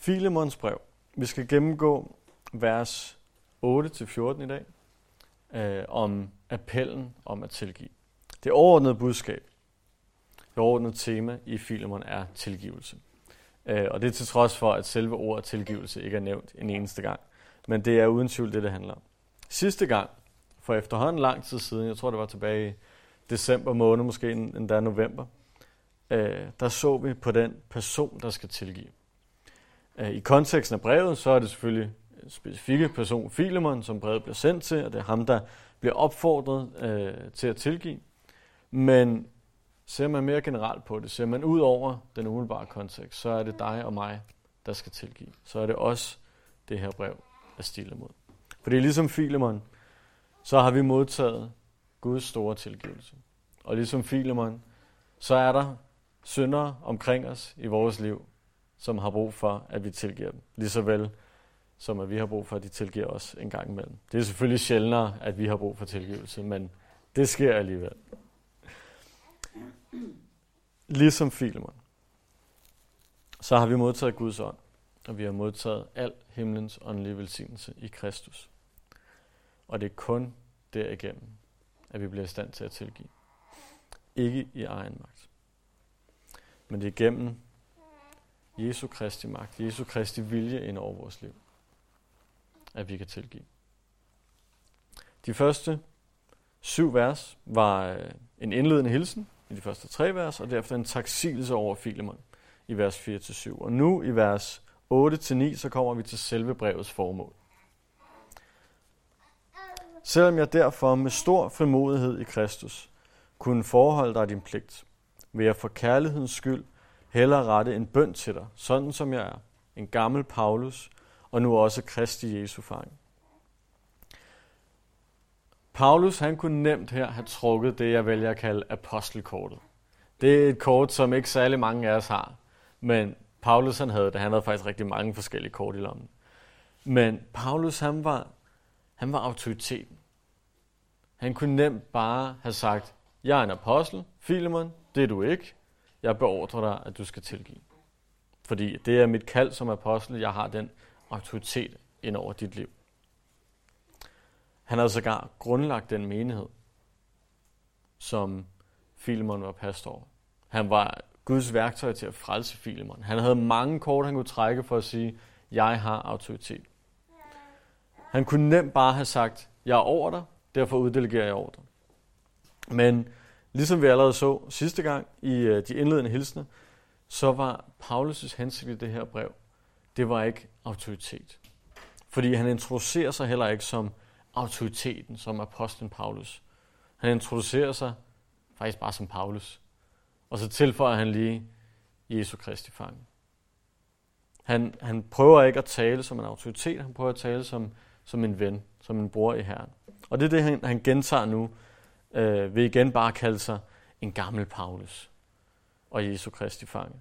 Filemons brev. Vi skal gennemgå vers 8-14 i dag øh, om appellen om at tilgive. Det overordnede budskab, det overordnede tema i Filemon er tilgivelse. Øh, og det er til trods for, at selve ordet tilgivelse ikke er nævnt en eneste gang. Men det er uden tvivl det, det handler om. Sidste gang, for efterhånden lang tid siden, jeg tror det var tilbage i december måned, måske endda november, øh, der så vi på den person, der skal tilgive. Øh, I konteksten af brevet, så er det selvfølgelig en specifikke person, Filemon, som brevet bliver sendt til, og det er ham, der bliver opfordret øh, til at tilgive. Men ser man mere generelt på det, ser man ud over den umiddelbare kontekst, så er det dig og mig, der skal tilgive. Så er det også det her brev er stille mod. For det er ligesom Filemon, så har vi modtaget Guds store tilgivelse. Og ligesom Filemon, så er der syndere omkring os i vores liv, som har brug for, at vi tilgiver dem. Lige så vel som at vi har brug for, at de tilgiver os en gang imellem. Det er selvfølgelig sjældnere, at vi har brug for tilgivelse, men det sker alligevel. Ligesom Filemon, så har vi modtaget Guds ånd, og vi har modtaget al himlens åndelige velsignelse i Kristus. Og det er kun derigennem, at vi bliver i stand til at tilgive. Ikke i egen magt. Men det er gennem Jesu Kristi magt, Jesu Kristi vilje ind over vores liv, at vi kan tilgive. De første syv vers var øh, en indledende hilsen i de første tre vers, og derefter en taksigelse over Filemon i vers 4-7. Og nu i vers 8-9, så kommer vi til selve brevets formål. Selvom jeg derfor med stor frimodighed i Kristus kunne forholde dig din pligt, vil jeg for kærlighedens skyld hellere rette en bøn til dig, sådan som jeg er, en gammel Paulus, og nu også Kristi Jesu fang. Paulus han kunne nemt her have trukket det, jeg vælger at kalde apostelkortet. Det er et kort, som ikke særlig mange af os har, men Paulus han havde det. Han havde faktisk rigtig mange forskellige kort i lommen. Men Paulus han var, han var autoriteten. Han kunne nemt bare have sagt, jeg er en apostel, Filemon, det er du ikke. Jeg beordrer dig, at du skal tilgive. Fordi det er mit kald som apostel, jeg har den autoritet ind over dit liv. Han havde sågar grundlagt den menighed, som Filemon var pastor. Han var Guds værktøj til at frelse Filemon. Han havde mange kort, han kunne trække for at sige, jeg har autoritet. Han kunne nemt bare have sagt, jeg er over dig, derfor uddelegerer jeg over dig. Men ligesom vi allerede så sidste gang i øh, de indledende hilsner, så var Paulus' hensigt i det her brev, det var ikke autoritet. Fordi han introducerer sig heller ikke som autoriteten, som apostlen Paulus. Han introducerer sig faktisk bare som Paulus. Og så tilføjer han lige Jesu Kristi fange. Han, han prøver ikke at tale som en autoritet, han prøver at tale som, som en ven, som en bror i Herren. Og det er det, han, han gentager nu, øh, ved igen bare kalde sig en gammel Paulus og Jesu Kristi fange.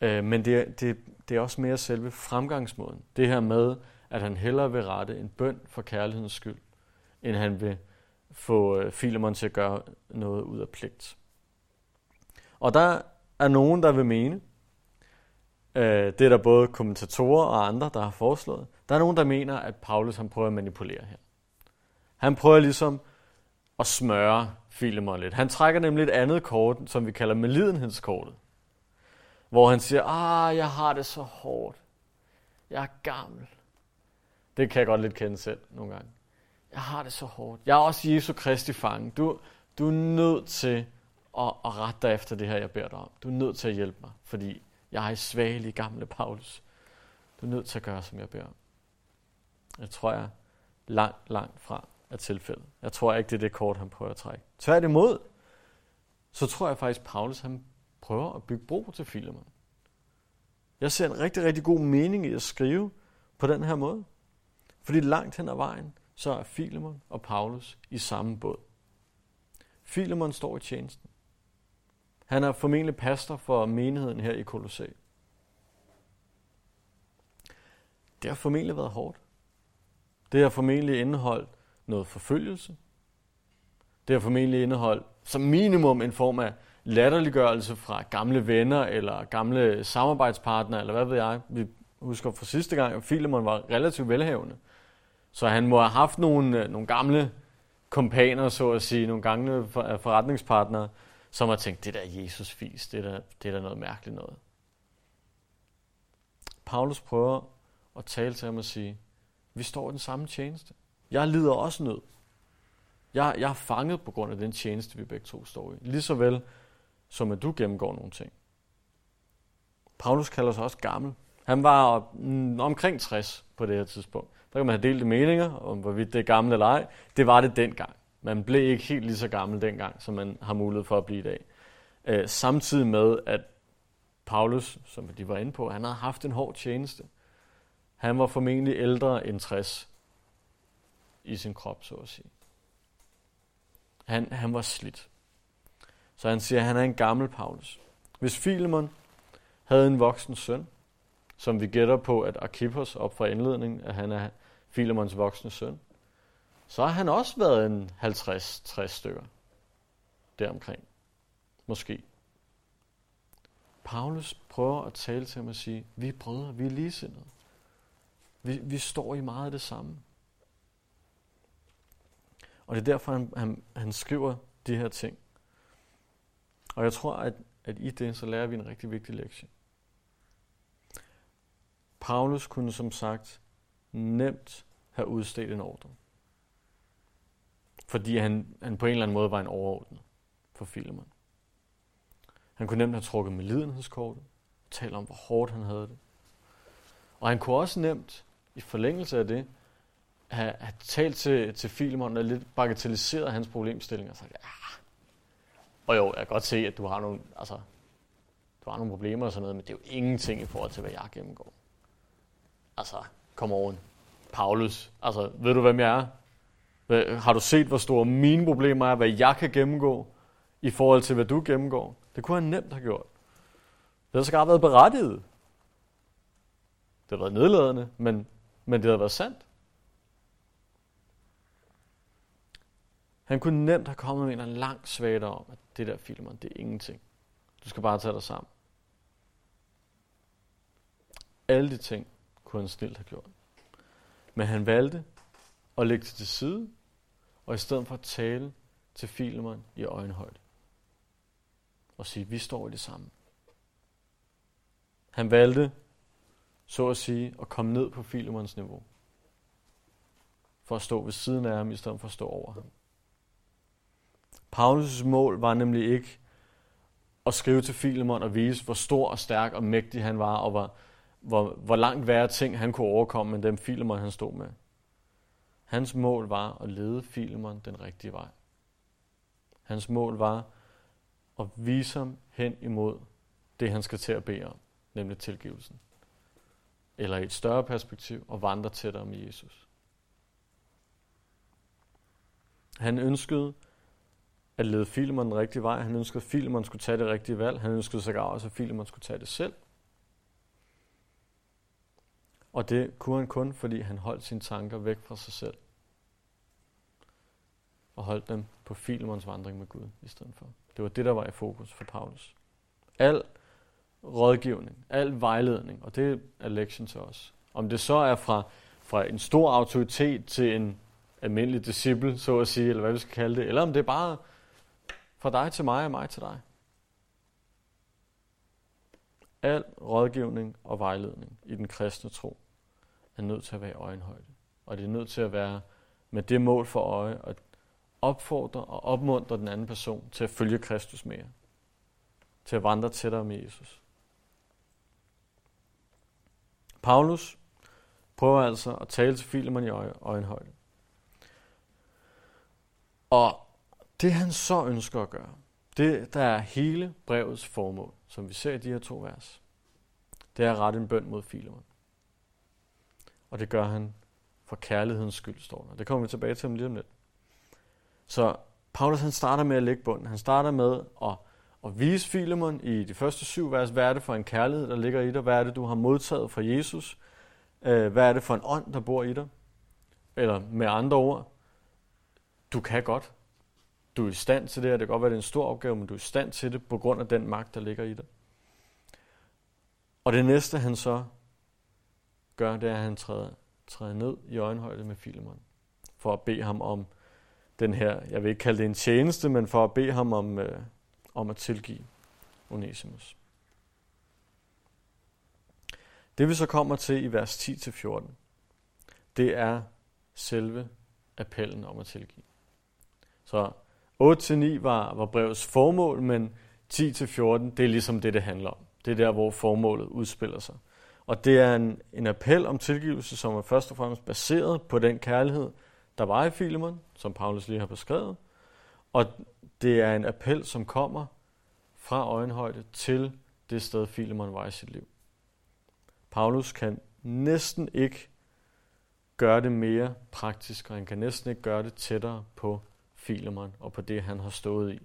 Øh, men det, det, det er også mere selve fremgangsmåden. Det her med, at han hellere vil rette en bøn for kærlighedens skyld, end han vil få øh, Filemon til at gøre noget ud af pligt. Og der er nogen, der vil mene, øh, det er der både kommentatorer og andre, der har foreslået, der er nogen, der mener, at Paulus han prøver at manipulere her. Han prøver ligesom at smøre Filemon lidt. Han trækker nemlig et andet kort, som vi kalder melidenhedskortet. Hvor han siger, ah, jeg har det så hårdt. Jeg er gammel. Det kan jeg godt lidt kende selv nogle gange. Jeg har det så hårdt. Jeg er også Jesu Kristi fange. Du, du er nødt til at, at rette dig efter det her, jeg beder dig om. Du er nødt til at hjælpe mig, fordi jeg er svagelig gamle Paulus. Du er nødt til at gøre, som jeg beder om. Jeg tror, jeg langt, langt fra er tilfældet. Jeg tror ikke, det er det kort, han prøver at trække. Tværtimod, så tror jeg faktisk, Paulus han prøver at bygge bro til Filemon. Jeg ser en rigtig, rigtig god mening i at skrive på den her måde. Fordi langt hen ad vejen, så er Filemon og Paulus i samme båd. Filemon står i tjenesten. Han er formentlig pastor for menigheden her i Kolossæ. Det har formentlig været hårdt. Det har formentlig indeholdt noget forfølgelse. Det har formentlig indeholdt som minimum en form af, latterliggørelse fra gamle venner eller gamle samarbejdspartnere, eller hvad ved jeg. Vi husker fra sidste gang, at Filemon var relativt velhavende. Så han må have haft nogle, øh, nogle gamle kompaner, så at sige, nogle gamle øh, forretningspartnere, som har tænkt, det der Jesus fis, det der, det der noget mærkeligt noget. Paulus prøver at tale til ham og sige, vi står i den samme tjeneste. Jeg lider også nød. Jeg, jeg er fanget på grund af den tjeneste, vi begge to står i. Lige så vel som at du gennemgår nogle ting. Paulus kalder sig også gammel. Han var mm, omkring 60 på det her tidspunkt. Der kan man have delte meninger om, hvorvidt det er gammel eller ej. Det var det dengang. Man blev ikke helt lige så gammel dengang, som man har mulighed for at blive i dag. Øh, samtidig med, at Paulus, som de var inde på, han havde haft en hård tjeneste. Han var formentlig ældre end 60 i sin krop, så at sige. Han, han var slidt. Så han siger, at han er en gammel Paulus. Hvis Filemon havde en voksen søn, som vi gætter på, at Arkippos op fra indledningen, at han er Filemons voksne søn, så har han også været en 50-60 stykker deromkring. Måske. Paulus prøver at tale til ham og sige, vi er brødre, vi er ligesindede. Vi, vi står i meget af det samme. Og det er derfor, han, han, han skriver de her ting. Og jeg tror, at, at i det, så lærer vi en rigtig vigtig lektie. Paulus kunne som sagt nemt have udstedt en ordre. Fordi han, han på en eller anden måde var en overordnet for Filemon. Han kunne nemt have trukket med lidenhedskortet, tale om, hvor hårdt han havde det. Og han kunne også nemt, i forlængelse af det, have, have talt til, til Filemon og lidt bagatelliseret hans problemstillinger og sagt, ja, og jo, jeg kan godt se, at du har nogle, altså, du har nogle problemer og sådan noget, men det er jo ingenting i forhold til, hvad jeg gennemgår. Altså, kom on. Paulus, altså, ved du, hvem jeg er? Har du set, hvor store mine problemer er, hvad jeg kan gennemgå, i forhold til, hvad du gennemgår? Det kunne han nemt have gjort. Det havde så været berettiget. Det havde været nedladende, men, men det havde været sandt. Han kunne nemt have kommet med en lang svagere om, at det der filmer, det er ingenting. Du skal bare tage dig sammen. Alle de ting kunne han snilt have gjort. Men han valgte at lægge det til side, og i stedet for at tale til Filemon i øjenhøjde. Og sige, vi står i det samme. Han valgte, så at sige, at komme ned på Filemons niveau. For at stå ved siden af ham, i stedet for at stå over ham. Paulus' mål var nemlig ikke at skrive til Filemon og vise, hvor stor og stærk og mægtig han var, og hvor, hvor, hvor langt værre ting han kunne overkomme end dem Filemon han stod med. Hans mål var at lede Filemon den rigtige vej. Hans mål var at vise ham hen imod det, han skal til at bede om, nemlig tilgivelsen. Eller i et større perspektiv, at vandre tættere med Jesus. Han ønskede at lede Filemon den rigtige vej. Han ønskede, at Filemon skulle tage det rigtige valg. Han ønskede sig også, at Filemon skulle tage det selv. Og det kunne han kun, fordi han holdt sine tanker væk fra sig selv. Og holdt dem på Filemons vandring med Gud i stedet for. Det var det, der var i fokus for Paulus. Al rådgivning, al vejledning, og det er lektion til os. Om det så er fra, fra en stor autoritet til en almindelig disciple, så at sige, eller hvad vi skal kalde det, eller om det er bare fra dig til mig og mig til dig. Al rådgivning og vejledning i den kristne tro er nødt til at være i øjenhøjde. Og det er nødt til at være med det mål for øje at opfordre og opmuntre den anden person til at følge Kristus mere. Til at vandre tættere med Jesus. Paulus prøver altså at tale til Filemon i øjenhøjde. Og det han så ønsker at gøre, det der er hele brevets formål, som vi ser i de her to vers, det er at rette en bøn mod Filemon. Og det gør han for kærlighedens skyld, står der. Det kommer vi tilbage til om lige om lidt. Så Paulus han starter med at lægge bunden. Han starter med at, at vise Filemon i de første syv vers, hvad er det for en kærlighed, der ligger i dig? Hvad er det, du har modtaget fra Jesus? Øh, hvad er det for en ånd, der bor i dig? Eller med andre ord, du kan godt du er i stand til det, og det kan godt være, det er en stor opgave, men du er i stand til det på grund af den magt, der ligger i dig. Og det næste, han så gør, det er, at han træder, træder ned i øjenhøjde med Filemon, for at bede ham om den her, jeg vil ikke kalde det en tjeneste, men for at bede ham om, øh, om at tilgive Onesimus. Det vi så kommer til i vers 10-14, det er selve appellen om at tilgive. Så 8-9 var, var brevets formål, men 10-14, det er ligesom det, det handler om. Det er der, hvor formålet udspiller sig. Og det er en, en appel om tilgivelse, som er først og fremmest baseret på den kærlighed, der var i Filemon, som Paulus lige har beskrevet. Og det er en appel, som kommer fra øjenhøjde til det sted, Filemon var i sit liv. Paulus kan næsten ikke gøre det mere praktisk, og han kan næsten ikke gøre det tættere på Filemon og på det, han har stået i.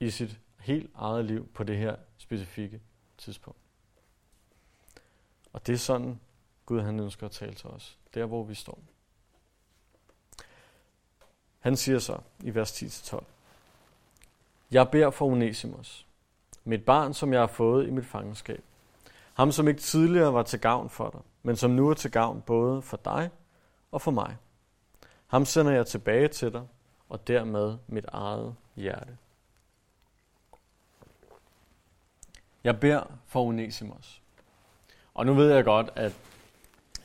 I sit helt eget liv på det her specifikke tidspunkt. Og det er sådan, Gud han ønsker at tale til os. Der, hvor vi står. Han siger så i vers 10-12. Jeg beder for Onesimus, mit barn, som jeg har fået i mit fangenskab. Ham, som ikke tidligere var til gavn for dig, men som nu er til gavn både for dig og for mig. Ham sender jeg tilbage til dig, og dermed mit eget hjerte. Jeg beder for Onesimus. Og nu ved jeg godt, at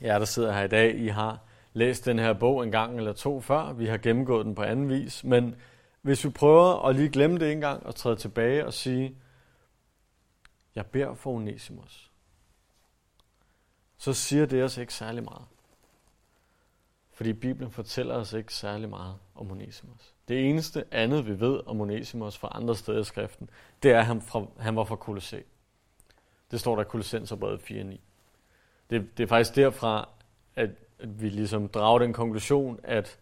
jer, der sidder her i dag, I har læst den her bog en gang eller to før. Vi har gennemgået den på anden vis. Men hvis vi prøver at lige glemme det en gang og træde tilbage og sige, jeg beder for Onesimus, så siger det os ikke særlig meget. Fordi Bibelen fortæller os ikke særlig meget om Onesimus. Det eneste andet, vi ved om Onesimus fra andre steder i skriften, det er, at han, fra, han var fra Kolosse. Det står der i Kolossenserbrevet 4.9. Det, det er faktisk derfra, at, at vi ligesom drager den konklusion, at,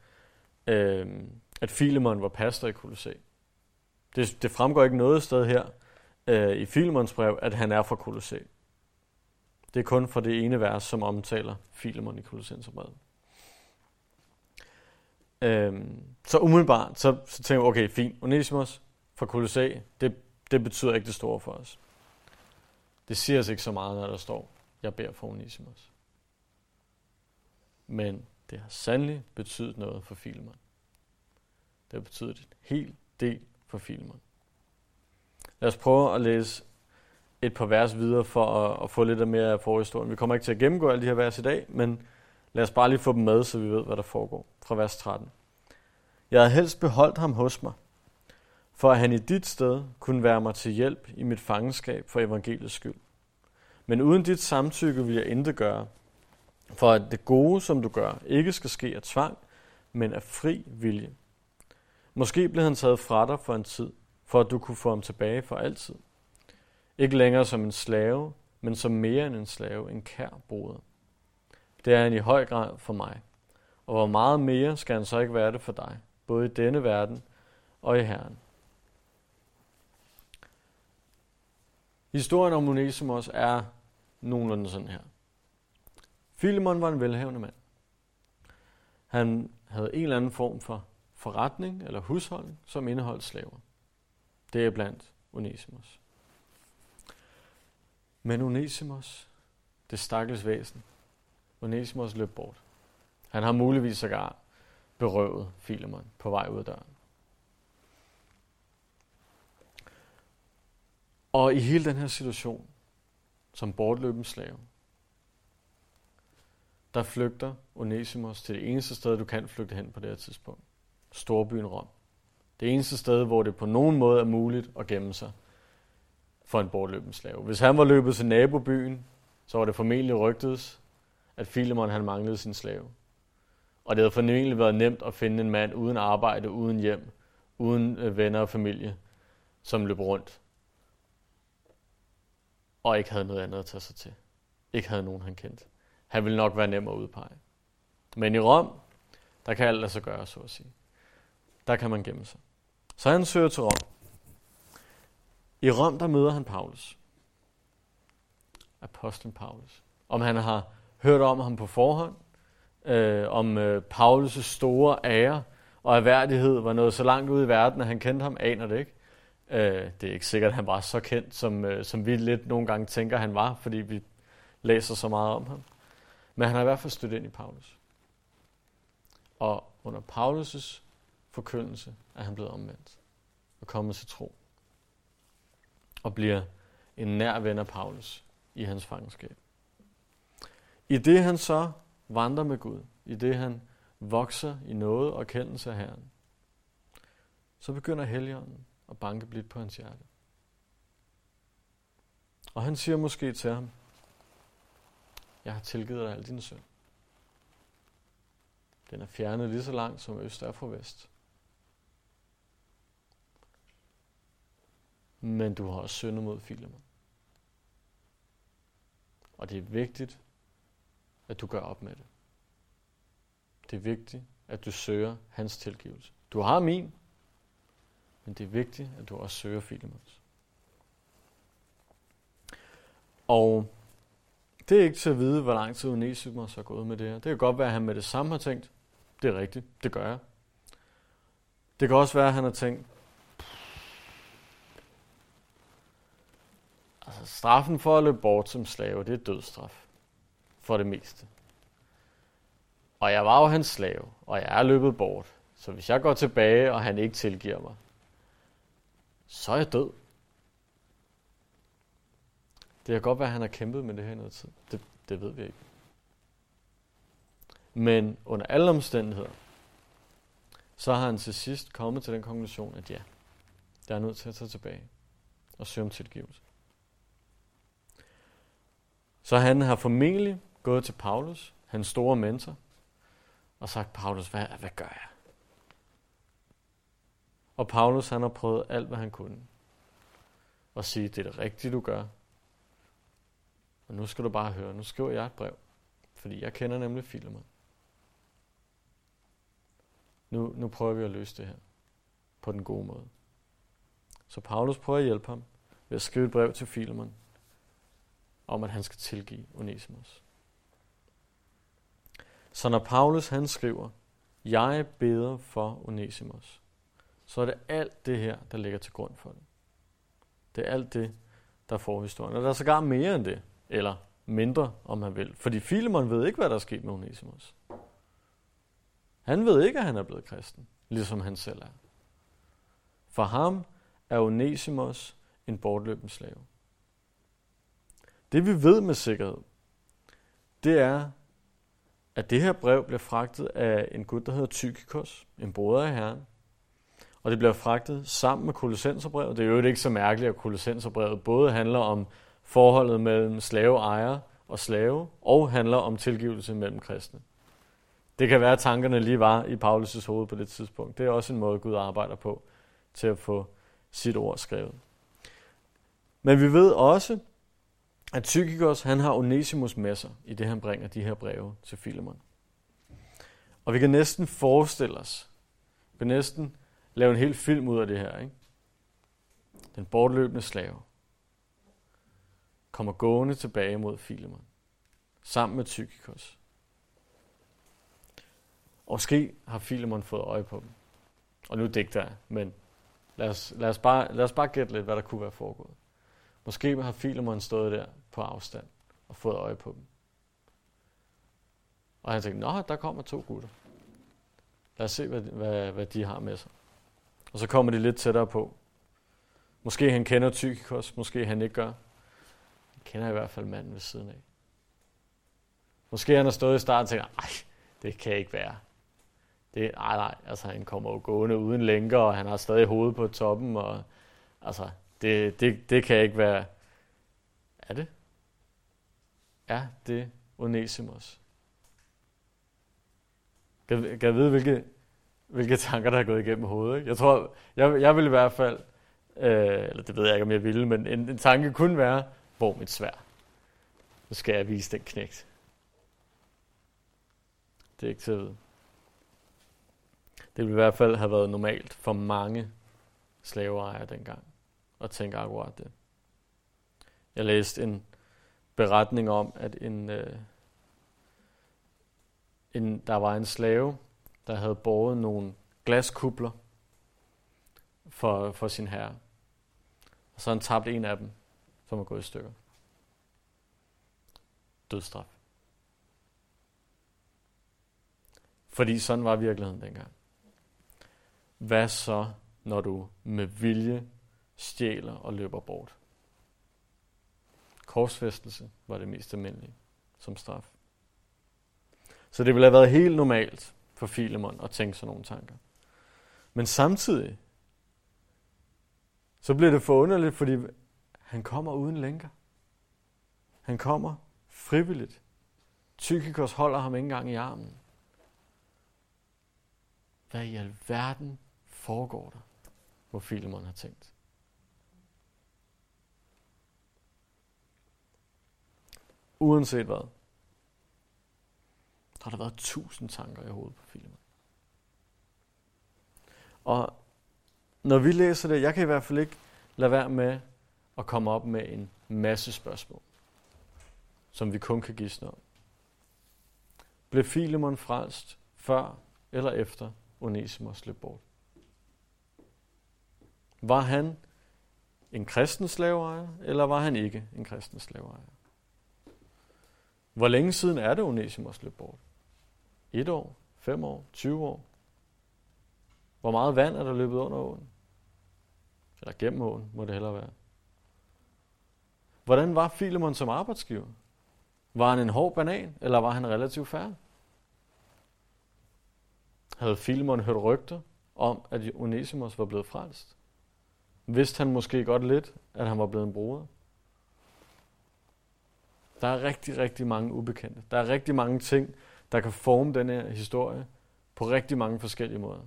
øh, at Filemon var pastor i Kolosse. Det, det fremgår ikke noget sted her øh, i Filemons brev, at han er fra Kolosse. Det er kun fra det ene vers, som omtaler Filemon i Kolossenserbrevet. Øhm, så umiddelbart, så, så tænker jeg, okay, fint, Onesimus fra Kolossæ, det, det betyder ikke det store for os. Det siger os ikke så meget, når der står, jeg beder for Onesimus. Men det har sandelig betydet noget for Filemon. Det har betydet en hel del for Filemon. Lad os prøve at læse et par vers videre for at, at få lidt mere af forhistorien. Vi kommer ikke til at gennemgå alle de her vers i dag, men lad os bare lige få dem med, så vi ved, hvad der foregår. Fra vers 13. Jeg havde helst beholdt ham hos mig, for at han i dit sted kunne være mig til hjælp i mit fangenskab for evangeliets skyld. Men uden dit samtykke vil jeg intet gøre, for at det gode, som du gør, ikke skal ske af tvang, men af fri vilje. Måske blev han taget fra dig for en tid, for at du kunne få ham tilbage for altid. Ikke længere som en slave, men som mere end en slave, en kær broder. Det er han i høj grad for mig. Og hvor meget mere skal han så ikke være det for dig, både i denne verden og i Herren. Historien om Onesimus er nogenlunde sådan her. Filemon var en velhavende mand. Han havde en eller anden form for forretning eller husholdning, som indeholdt slaver. Det er blandt Onesimus. Men Onesimus, det stakkels væsen, Onesimus løb bort. Han har muligvis sågar berøvet Filemon på vej ud af døren. Og i hele den her situation, som bortløben slave, der flygter Onesimus til det eneste sted, du kan flygte hen på det her tidspunkt. Storbyen Rom. Det eneste sted, hvor det på nogen måde er muligt at gemme sig for en bortløbens slave. Hvis han var løbet til nabobyen, så var det formentlig rygtedes, at Filemon han manglede sin slave. Og det havde formentlig været nemt at finde en mand uden arbejde, uden hjem, uden øh, venner og familie, som løb rundt og ikke havde noget andet at tage sig til. Ikke havde nogen, han kendte. Han ville nok være nem at udpege. Men i Rom, der kan alt lade sig gøre, så at sige. Der kan man gemme sig. Så han søger til Rom. I Rom, der møder han Paulus. Apostlen Paulus. Om han har hørt om ham på forhånd, øh, om øh, Paulus' store ære, og erhverdighed var nået så langt ud i verden, at han kendte ham, aner det ikke. Øh, det er ikke sikkert, at han var så kendt, som, øh, som vi lidt nogle gange tænker, han var, fordi vi læser så meget om ham. Men han har i hvert fald stødt ind i Paulus. Og under Paulus' forkyndelse er han blevet omvendt og kommet til tro. Og bliver en nær ven af Paulus i hans fangenskab. I det han så vandrer med Gud, i det han vokser i noget og kendelse af Herren, så begynder Helligånden at banke blidt på hans hjerte. Og han siger måske til ham, jeg har tilgivet dig al din synd. Den er fjernet lige så langt som øst er fra vest. Men du har også syndet mod Filemon. Og det er vigtigt, at du gør op med det. Det er vigtigt, at du søger hans tilgivelse. Du har min, men det er vigtigt, at du også søger Filemons. Og det er ikke til at vide, hvor lang tid Onesimus har gået med det her. Det kan godt være, at han med det samme har tænkt, det er rigtigt, det gør jeg. Det kan også være, at han har tænkt, altså straffen for at løbe bort som slave, det er dødsstraf. For det meste. Og jeg var jo hans slave, og jeg er løbet bort. Så hvis jeg går tilbage, og han ikke tilgiver mig, så er jeg død. Det kan godt være, at han har kæmpet med det her i noget tid. Det, det ved vi ikke. Men under alle omstændigheder, så har han til sidst kommet til den konklusion, at ja, der er nødt til at tage tilbage og søge om tilgivelse. Så han har formentlig gået til Paulus, hans store mentor, og sagt, Paulus, hvad, hvad gør jeg? Og Paulus, han har prøvet alt, hvad han kunne. Og sige, det er det rigtige, du gør. Og nu skal du bare høre, nu skriver jeg et brev. Fordi jeg kender nemlig Filemon. Nu, nu prøver vi at løse det her på den gode måde. Så Paulus prøver at hjælpe ham ved at skrive et brev til Filemon om, at han skal tilgive Onesimus. Så når Paulus han skriver, jeg beder for Onesimus, så er det alt det her, der ligger til grund for det. Det er alt det, der er forhistorien. Og der er sågar mere end det, eller mindre, om man vil. Fordi Filemon ved ikke, hvad der er sket med Onesimus. Han ved ikke, at han er blevet kristen, ligesom han selv er. For ham er Onesimus en bortløbens slave. Det vi ved med sikkerhed, det er, at det her brev bliver fragtet af en gut, der hedder Tykikos, en broder af Herren. Og det bliver fragtet sammen med Kolossenserbrevet. Det er jo ikke så mærkeligt, at Kolossenserbrevet både handler om forholdet mellem slaveejer og slave, og handler om tilgivelse mellem kristne. Det kan være, at tankerne lige var i Paulus' hoved på det tidspunkt. Det er også en måde, Gud arbejder på til at få sit ord skrevet. Men vi ved også, at Tychikos han har Onesimus med sig i det, han bringer de her breve til Filemon. Og vi kan næsten forestille os, vi kan næsten lave en hel film ud af det her, ikke? Den bortløbende slave kommer gående tilbage mod Filemon, sammen med Tychikos. Og måske har Filemon fået øje på dem. Og nu digter jeg, men lad os, lad os, bare, lad os bare gætte lidt, hvad der kunne være foregået. Måske har Filemon stået der på afstand og fået øje på dem. Og han tænkte, nå, der kommer to gutter. Lad os se, hvad, hvad, hvad de har med sig. Og så kommer de lidt tættere på. Måske han kender Tykikos, måske han ikke gør. Han kender i hvert fald manden ved siden af. Måske han har stået i starten og tænkt, nej, det kan ikke være. Det, nej, nej, altså han kommer jo gående uden lænker, og han har stadig hovedet på toppen, og altså, det, det, det kan ikke være... Er det? Er det Onesimus? Kan, kan jeg vide, hvilke, hvilke tanker, der er gået igennem hovedet? Ikke? Jeg tror, jeg, jeg vil i hvert fald, øh, eller det ved jeg ikke, om jeg ville, men en, en tanke kunne være, hvor mit svær? Nu skal jeg vise den knægt. Det er ikke til at vide. Det ville i hvert fald have været normalt for mange slaveejere dengang at tænke akkurat ah, det. Jeg læste en beretning om, at en, øh, en, der var en slave, der havde båret nogle glaskubler for, for sin herre. Og så han tabt en af dem, som var gået i stykker. Dødstraf. Fordi sådan var virkeligheden dengang. Hvad så, når du med vilje stjæler og løber bort? Korsfæstelse var det mest almindelige som straf. Så det ville have været helt normalt for Filemon at tænke sådan nogle tanker. Men samtidig, så bliver det forunderligt, fordi han kommer uden lænker. Han kommer frivilligt. Tykikos holder ham ikke engang i armen. Hvad i alverden foregår der, hvor Filemon har tænkt? Uanset hvad, har der været tusind tanker i hovedet på Filemon. Og når vi læser det, jeg kan i hvert fald ikke lade være med at komme op med en masse spørgsmål, som vi kun kan gisne om. Blev Filemon frelst før eller efter Onesimus løb bort? Var han en kristen slaveejer, eller var han ikke en kristen slaveejer? Hvor længe siden er det, Onesimus løb bort? Et år? Fem år? 20 år? Hvor meget vand er der løbet under åen? Eller gennem åen, må det hellere være. Hvordan var Filemon som arbejdsgiver? Var han en hård banan, eller var han relativt færdig? Havde Filemon hørt rygter om, at Onesimus var blevet frelst? Vidste han måske godt lidt, at han var blevet en bruder? Der er rigtig, rigtig mange ubekendte. Der er rigtig mange ting, der kan forme den her historie på rigtig mange forskellige måder.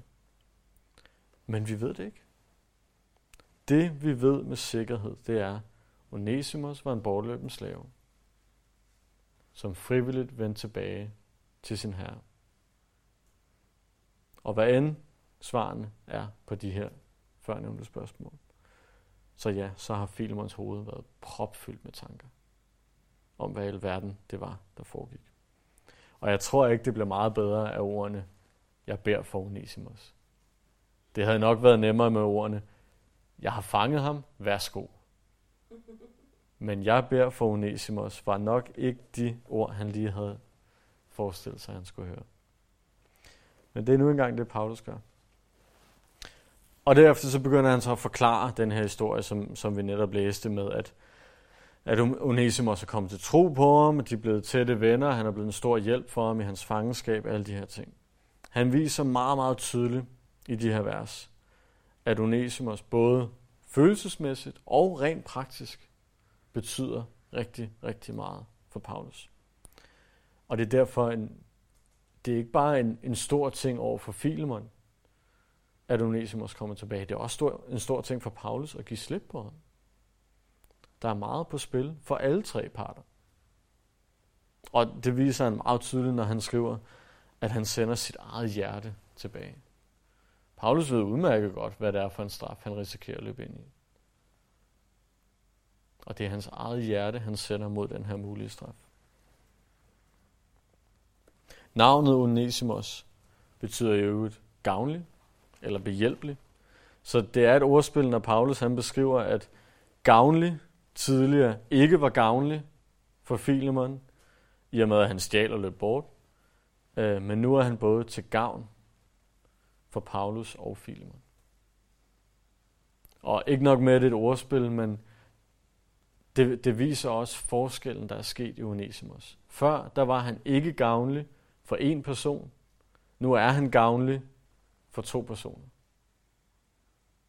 Men vi ved det ikke. Det vi ved med sikkerhed, det er, at Onesimus var en bortløben slave, som frivilligt vendte tilbage til sin herre. Og hvad end svarene er på de her førnævnte spørgsmål, så ja, så har Filemons hoved været propfyldt med tanker om, hvad i alverden det var, der foregik. Og jeg tror ikke, det bliver meget bedre af ordene, jeg beder for Onesimus. Det havde nok været nemmere med ordene, jeg har fanget ham, værsgo. Men jeg beder for Onesimus var nok ikke de ord, han lige havde forestillet sig, han skulle høre. Men det er nu engang det, Paulus gør. Og derefter så begynder han så at forklare den her historie, som, som vi netop læste med, at at Onesimus er kommet til tro på ham, at de er blevet tætte venner, han er blevet en stor hjælp for ham i hans fangenskab, alle de her ting. Han viser meget, meget tydeligt i de her vers, at Onesimus både følelsesmæssigt og rent praktisk betyder rigtig, rigtig meget for Paulus. Og det er derfor en, det er ikke bare en, en stor ting over for Filemon, at Onesimus kommer tilbage. Det er også stor, en stor ting for Paulus at give slip på ham. Der er meget på spil for alle tre parter. Og det viser han meget tydeligt, når han skriver, at han sender sit eget hjerte tilbage. Paulus ved udmærket godt, hvad det er for en straf, han risikerer at løbe ind i. Og det er hans eget hjerte, han sender mod den her mulige straf. Navnet Onesimus betyder i øvrigt gavnlig eller behjælpelig. Så det er et ordspil, når Paulus han beskriver, at gavnlig tidligere ikke var gavnlig for Filemon, i og med at han stjal og løb bort. Øh, men nu er han både til gavn for Paulus og Filemon. Og ikke nok med, et ordspil, men det, det viser også forskellen, der er sket i Onesimus. Før, der var han ikke gavnlig for en person. Nu er han gavnlig for to personer.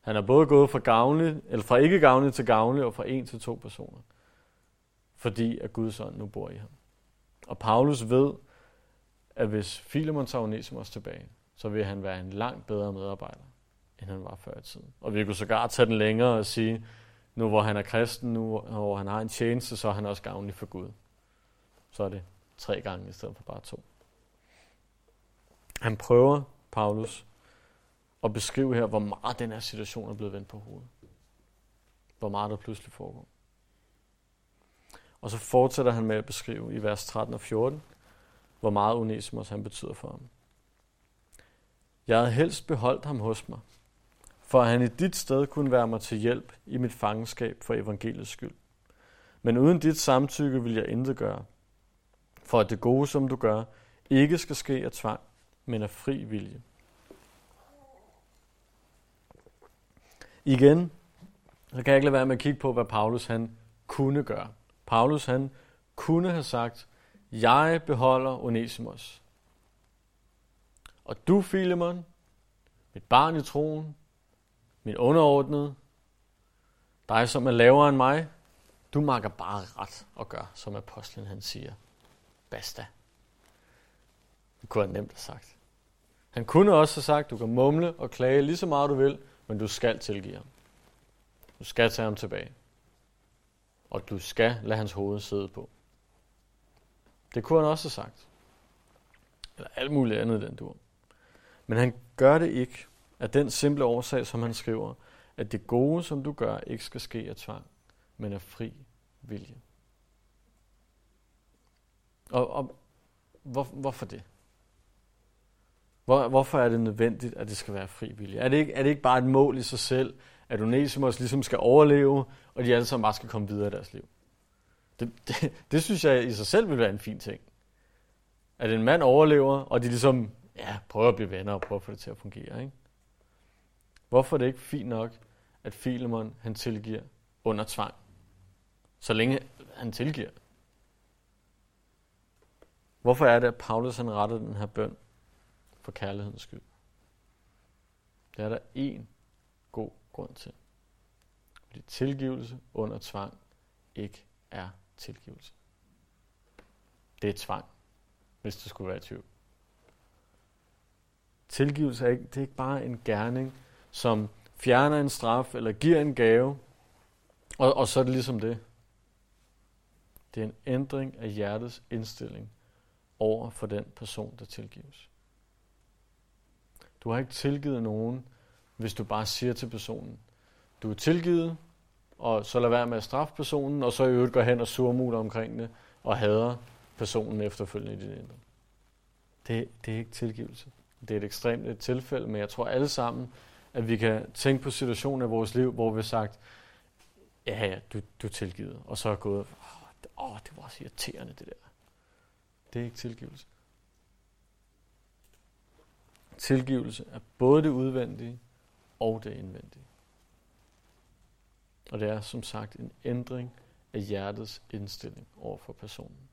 Han er både gået fra, gavnlig, eller fra ikke gavnlig til gavnlig, og fra en til to personer. Fordi at Guds ånd nu bor i ham. Og Paulus ved, at hvis Filemon tager Onesimus tilbage, så vil han være en langt bedre medarbejder, end han var før i tiden. Og vi kunne sågar tage den længere og sige, nu hvor han er kristen, nu hvor han har en tjeneste, så er han også gavnlig for Gud. Så er det tre gange i stedet for bare to. Han prøver, Paulus, at beskrive her, hvor meget den her situation er blevet vendt på hovedet. Hvor meget der pludselig foregår. Og så fortsætter han med at beskrive i vers 13 og 14, hvor meget Onesimus han betyder for ham. Jeg havde helst beholdt ham hos mig, for at han i dit sted kunne være mig til hjælp i mit fangenskab for evangeliets skyld. Men uden dit samtykke vil jeg intet gøre, for at det gode, som du gør, ikke skal ske af tvang, men af fri vilje. Igen, så kan jeg ikke lade være med at kigge på, hvad Paulus han kunne gøre. Paulus han kunne have sagt, jeg beholder Onesimus. Og du, Filemon, mit barn i troen, min underordnede, dig som er lavere end mig, du makker bare ret og gør, som apostlen han siger. Basta. Det kunne han nemt have sagt. Han kunne også have sagt, du kan mumle og klage lige så meget du vil, men du skal tilgive ham. Du skal tage ham tilbage. Og du skal lade hans hoved sidde på. Det kunne han også have sagt. Eller alt muligt andet den dur. Men han gør det ikke af den simple årsag, som han skriver, at det gode, som du gør, ikke skal ske af tvang, men af fri vilje. Og, og hvor, hvorfor det? Hvor, hvorfor er det nødvendigt, at det skal være frivilligt? Er det, ikke, er det ikke bare et mål i sig selv, at Onesimus ligesom skal overleve, og de alle sammen bare skal komme videre i deres liv? Det, det, det synes jeg i sig selv vil være en fin ting. At en mand overlever, og de ligesom ja, prøver at blive venner og prøver at få det til at fungere. Ikke? Hvorfor er det ikke fint nok, at Filemon han tilgiver under tvang? Så længe han tilgiver. Hvorfor er det, at Paulus han retter den her bøn for kærlighedens skyld? Det er der én god grund til. Fordi tilgivelse under tvang ikke er tilgivelse. Det er tvang, hvis du skulle være i tvivl. Tilgivelse er ikke, det er ikke bare en gerning, som fjerner en straf eller giver en gave, og, og så er det ligesom det. Det er en ændring af hjertets indstilling over for den person, der tilgives. Du har ikke tilgivet nogen, hvis du bare siger til personen, du er tilgivet, og så lad være med at straffe personen, og så i øvrigt går hen og surmuler omkring det, og hader personen efterfølgende i dit indre. Det, det er ikke tilgivelse. Det er et ekstremt et tilfælde, men jeg tror alle sammen, at vi kan tænke på situationer i vores liv, hvor vi har sagt, ja, ja, du, du er tilgivet, og så er gået, åh, det, åh, det var også irriterende det der. Det er ikke tilgivelse. Tilgivelse er både det udvendige og det indvendige. Og det er som sagt en ændring af hjertets indstilling over for personen.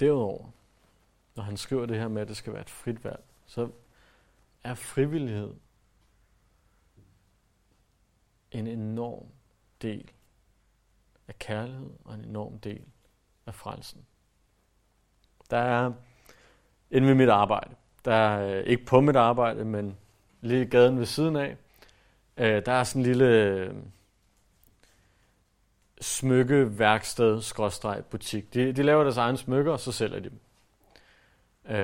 Derudover, når han skriver det her med, at det skal være et frit valg, så er frivillighed en enorm del af kærlighed og en enorm del af frelsen. Der er inde ved mit arbejde, der er øh, ikke på mit arbejde, men lige gaden ved siden af, øh, der er sådan en lille øh, smykkeværksted, skråstreg, butik. De, de laver deres egne smykker, og så sælger de dem.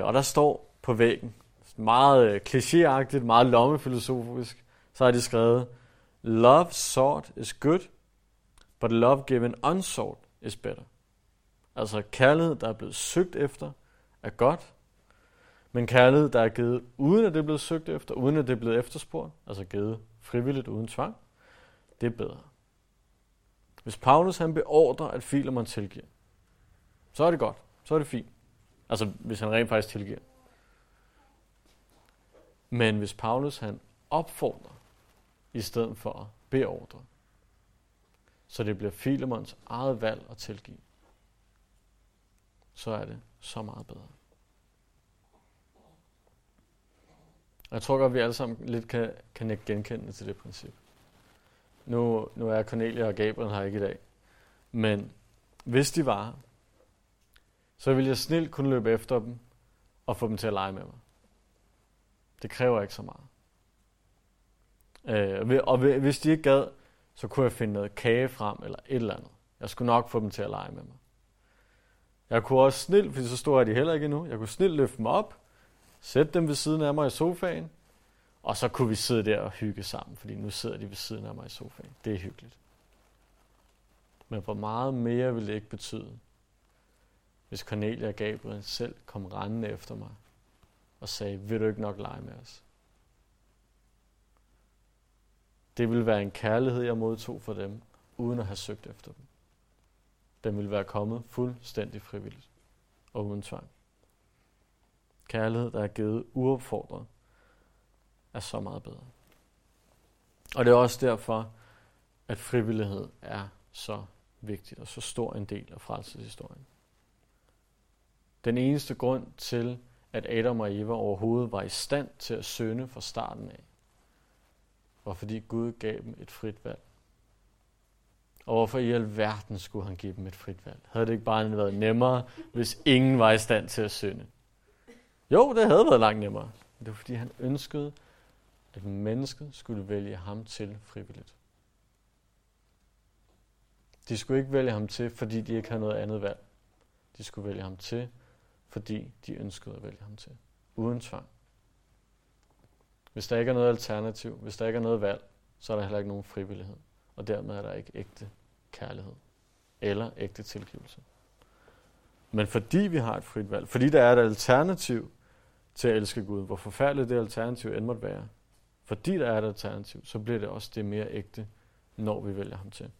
Og der står på væggen, meget klichéagtigt, meget lommefilosofisk, så har de skrevet, Love sought is good, but love given unsought is better. Altså kærlighed, der er blevet søgt efter, er godt, men kærlighed, der er givet uden at det er blevet søgt efter, uden at det er blevet efterspurgt, altså givet frivilligt uden tvang, det er bedre. Hvis Paulus han beordrer, at Filemon tilgiver, så er det godt. Så er det fint. Altså, hvis han rent faktisk tilgiver. Men hvis Paulus han opfordrer, i stedet for at beordre, så det bliver Filemons eget valg at tilgive, så er det så meget bedre. Og jeg tror godt, at vi alle sammen lidt kan, kan genkende til det princip. Nu, nu er Cornelia og Gabriel her ikke i dag. Men hvis de var så ville jeg snilt kunne løbe efter dem og få dem til at lege med mig. Det kræver ikke så meget. Øh, og hvis de ikke gad, så kunne jeg finde noget kage frem eller et eller andet. Jeg skulle nok få dem til at lege med mig. Jeg kunne også snilt, fordi så stod de heller ikke endnu, jeg kunne snilt løfte dem op, sætte dem ved siden af mig i sofaen, og så kunne vi sidde der og hygge sammen, fordi nu sidder de ved siden af mig i sofaen. Det er hyggeligt. Men hvor meget mere ville det ikke betyde, hvis Cornelia og Gabriel selv kom rendende efter mig og sagde, vil du ikke nok lege med os? Det ville være en kærlighed, jeg modtog for dem, uden at have søgt efter dem. Den ville være kommet fuldstændig frivilligt og uden tvang. Kærlighed, der er givet uopfordret, er så meget bedre. Og det er også derfor, at frivillighed er så vigtigt og så stor en del af frelseshistorien. Den eneste grund til, at Adam og Eva overhovedet var i stand til at synde fra starten af, var fordi Gud gav dem et frit valg. Og hvorfor i alverden skulle han give dem et frit valg? Havde det ikke bare været nemmere, hvis ingen var i stand til at synde? Jo, det havde været langt nemmere. Men det var fordi han ønskede, at mennesket skulle vælge ham til frivilligt. De skulle ikke vælge ham til, fordi de ikke havde noget andet valg. De skulle vælge ham til, fordi de ønskede at vælge ham til. Uden tvang. Hvis der ikke er noget alternativ, hvis der ikke er noget valg, så er der heller ikke nogen frivillighed. Og dermed er der ikke ægte kærlighed. Eller ægte tilgivelse. Men fordi vi har et frit valg, fordi der er et alternativ til at elske Gud, hvor forfærdeligt det alternativ end måtte være, fordi der er et alternativ, så bliver det også det mere ægte, når vi vælger ham til.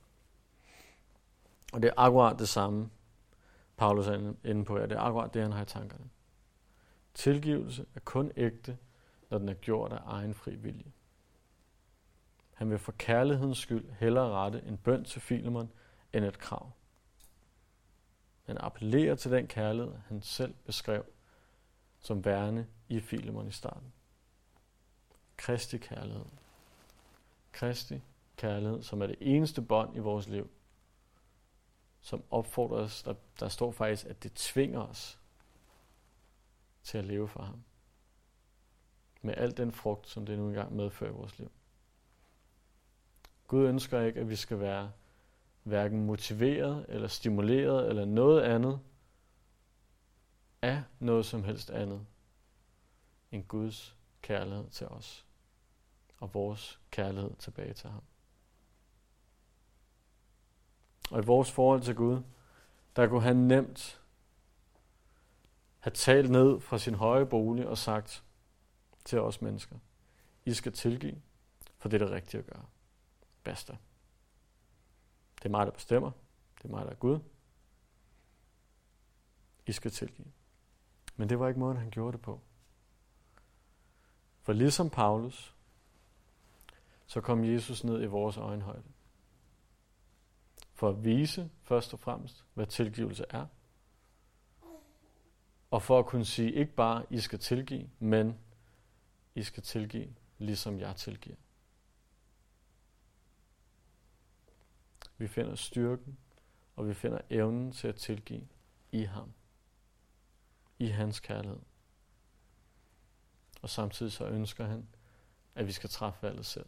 Og det er akkurat det samme, Paulus er inde på, her. det er akkurat det, han har i tankerne. Tilgivelse er kun ægte, når den er gjort af egen fri vilje. Han vil for kærlighedens skyld hellere rette en bøn til Filemon end et krav. Han appellerer til den kærlighed, han selv beskrev som værende i Filemon i starten. Kristi kærlighed. Kristi kærlighed, som er det eneste bånd i vores liv, som opfordrer os, der, der står faktisk, at det tvinger os til at leve for ham. Med al den frugt, som det nu engang medfører i vores liv. Gud ønsker ikke, at vi skal være hverken motiveret eller stimuleret eller noget andet af noget som helst andet end Guds kærlighed til os og vores kærlighed tilbage til ham. Og i vores forhold til Gud, der kunne han nemt have talt ned fra sin høje bolig og sagt til os mennesker, I skal tilgive, for det er det rigtige at gøre. Basta. Det er mig, der bestemmer. Det er mig, der er Gud. I skal tilgive. Men det var ikke måden, han gjorde det på. For ligesom Paulus, så kom Jesus ned i vores øjenhøjde for at vise først og fremmest, hvad tilgivelse er. Og for at kunne sige ikke bare, I skal tilgive, men i skal tilgive, ligesom jeg tilgiver. Vi finder styrken, og vi finder evnen til at tilgive i ham. I hans kærlighed. Og samtidig så ønsker han, at vi skal træffe valget selv.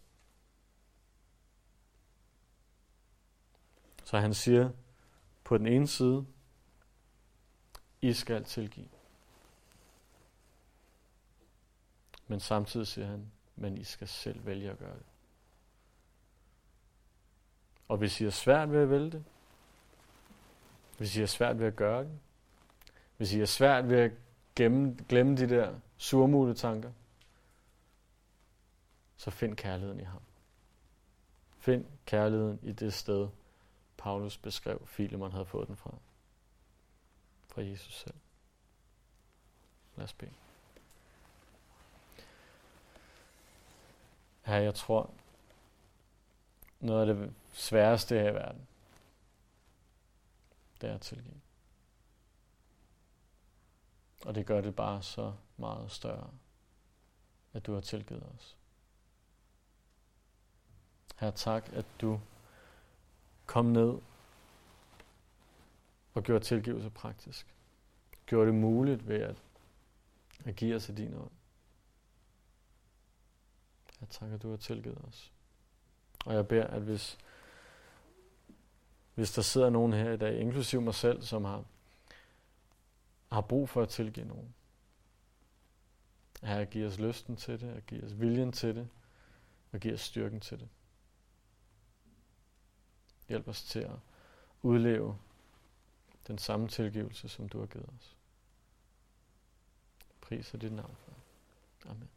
Så han siger på den ene side, I skal tilgive. Men samtidig siger han, men I skal selv vælge at gøre det. Og hvis I er svært ved at vælge det, hvis I er svært ved at gøre det, hvis I er svært ved at gemme, glemme de der surmule tanker, så find kærligheden i ham. Find kærligheden i det sted, Paulus beskrev, Filemon havde fået den fra. Fra Jesus selv. Lad os bede. Her, jeg tror, noget af det sværeste her i verden, det er at tilgive. Og det gør det bare så meget større, at du har tilgivet os. Her tak, at du kom ned og gjorde tilgivelse praktisk. Gjorde det muligt ved at, at give os af din ånd. Jeg takker, at du har tilgivet os. Og jeg beder, at hvis, hvis der sidder nogen her i dag, inklusiv mig selv, som har, har brug for at tilgive nogen, at giv os lysten til det, at giv os viljen til det, og giv os styrken til det. Hjælp os til at udleve Den samme tilgivelse, som du har givet os. Pris dit navn, far. Amen.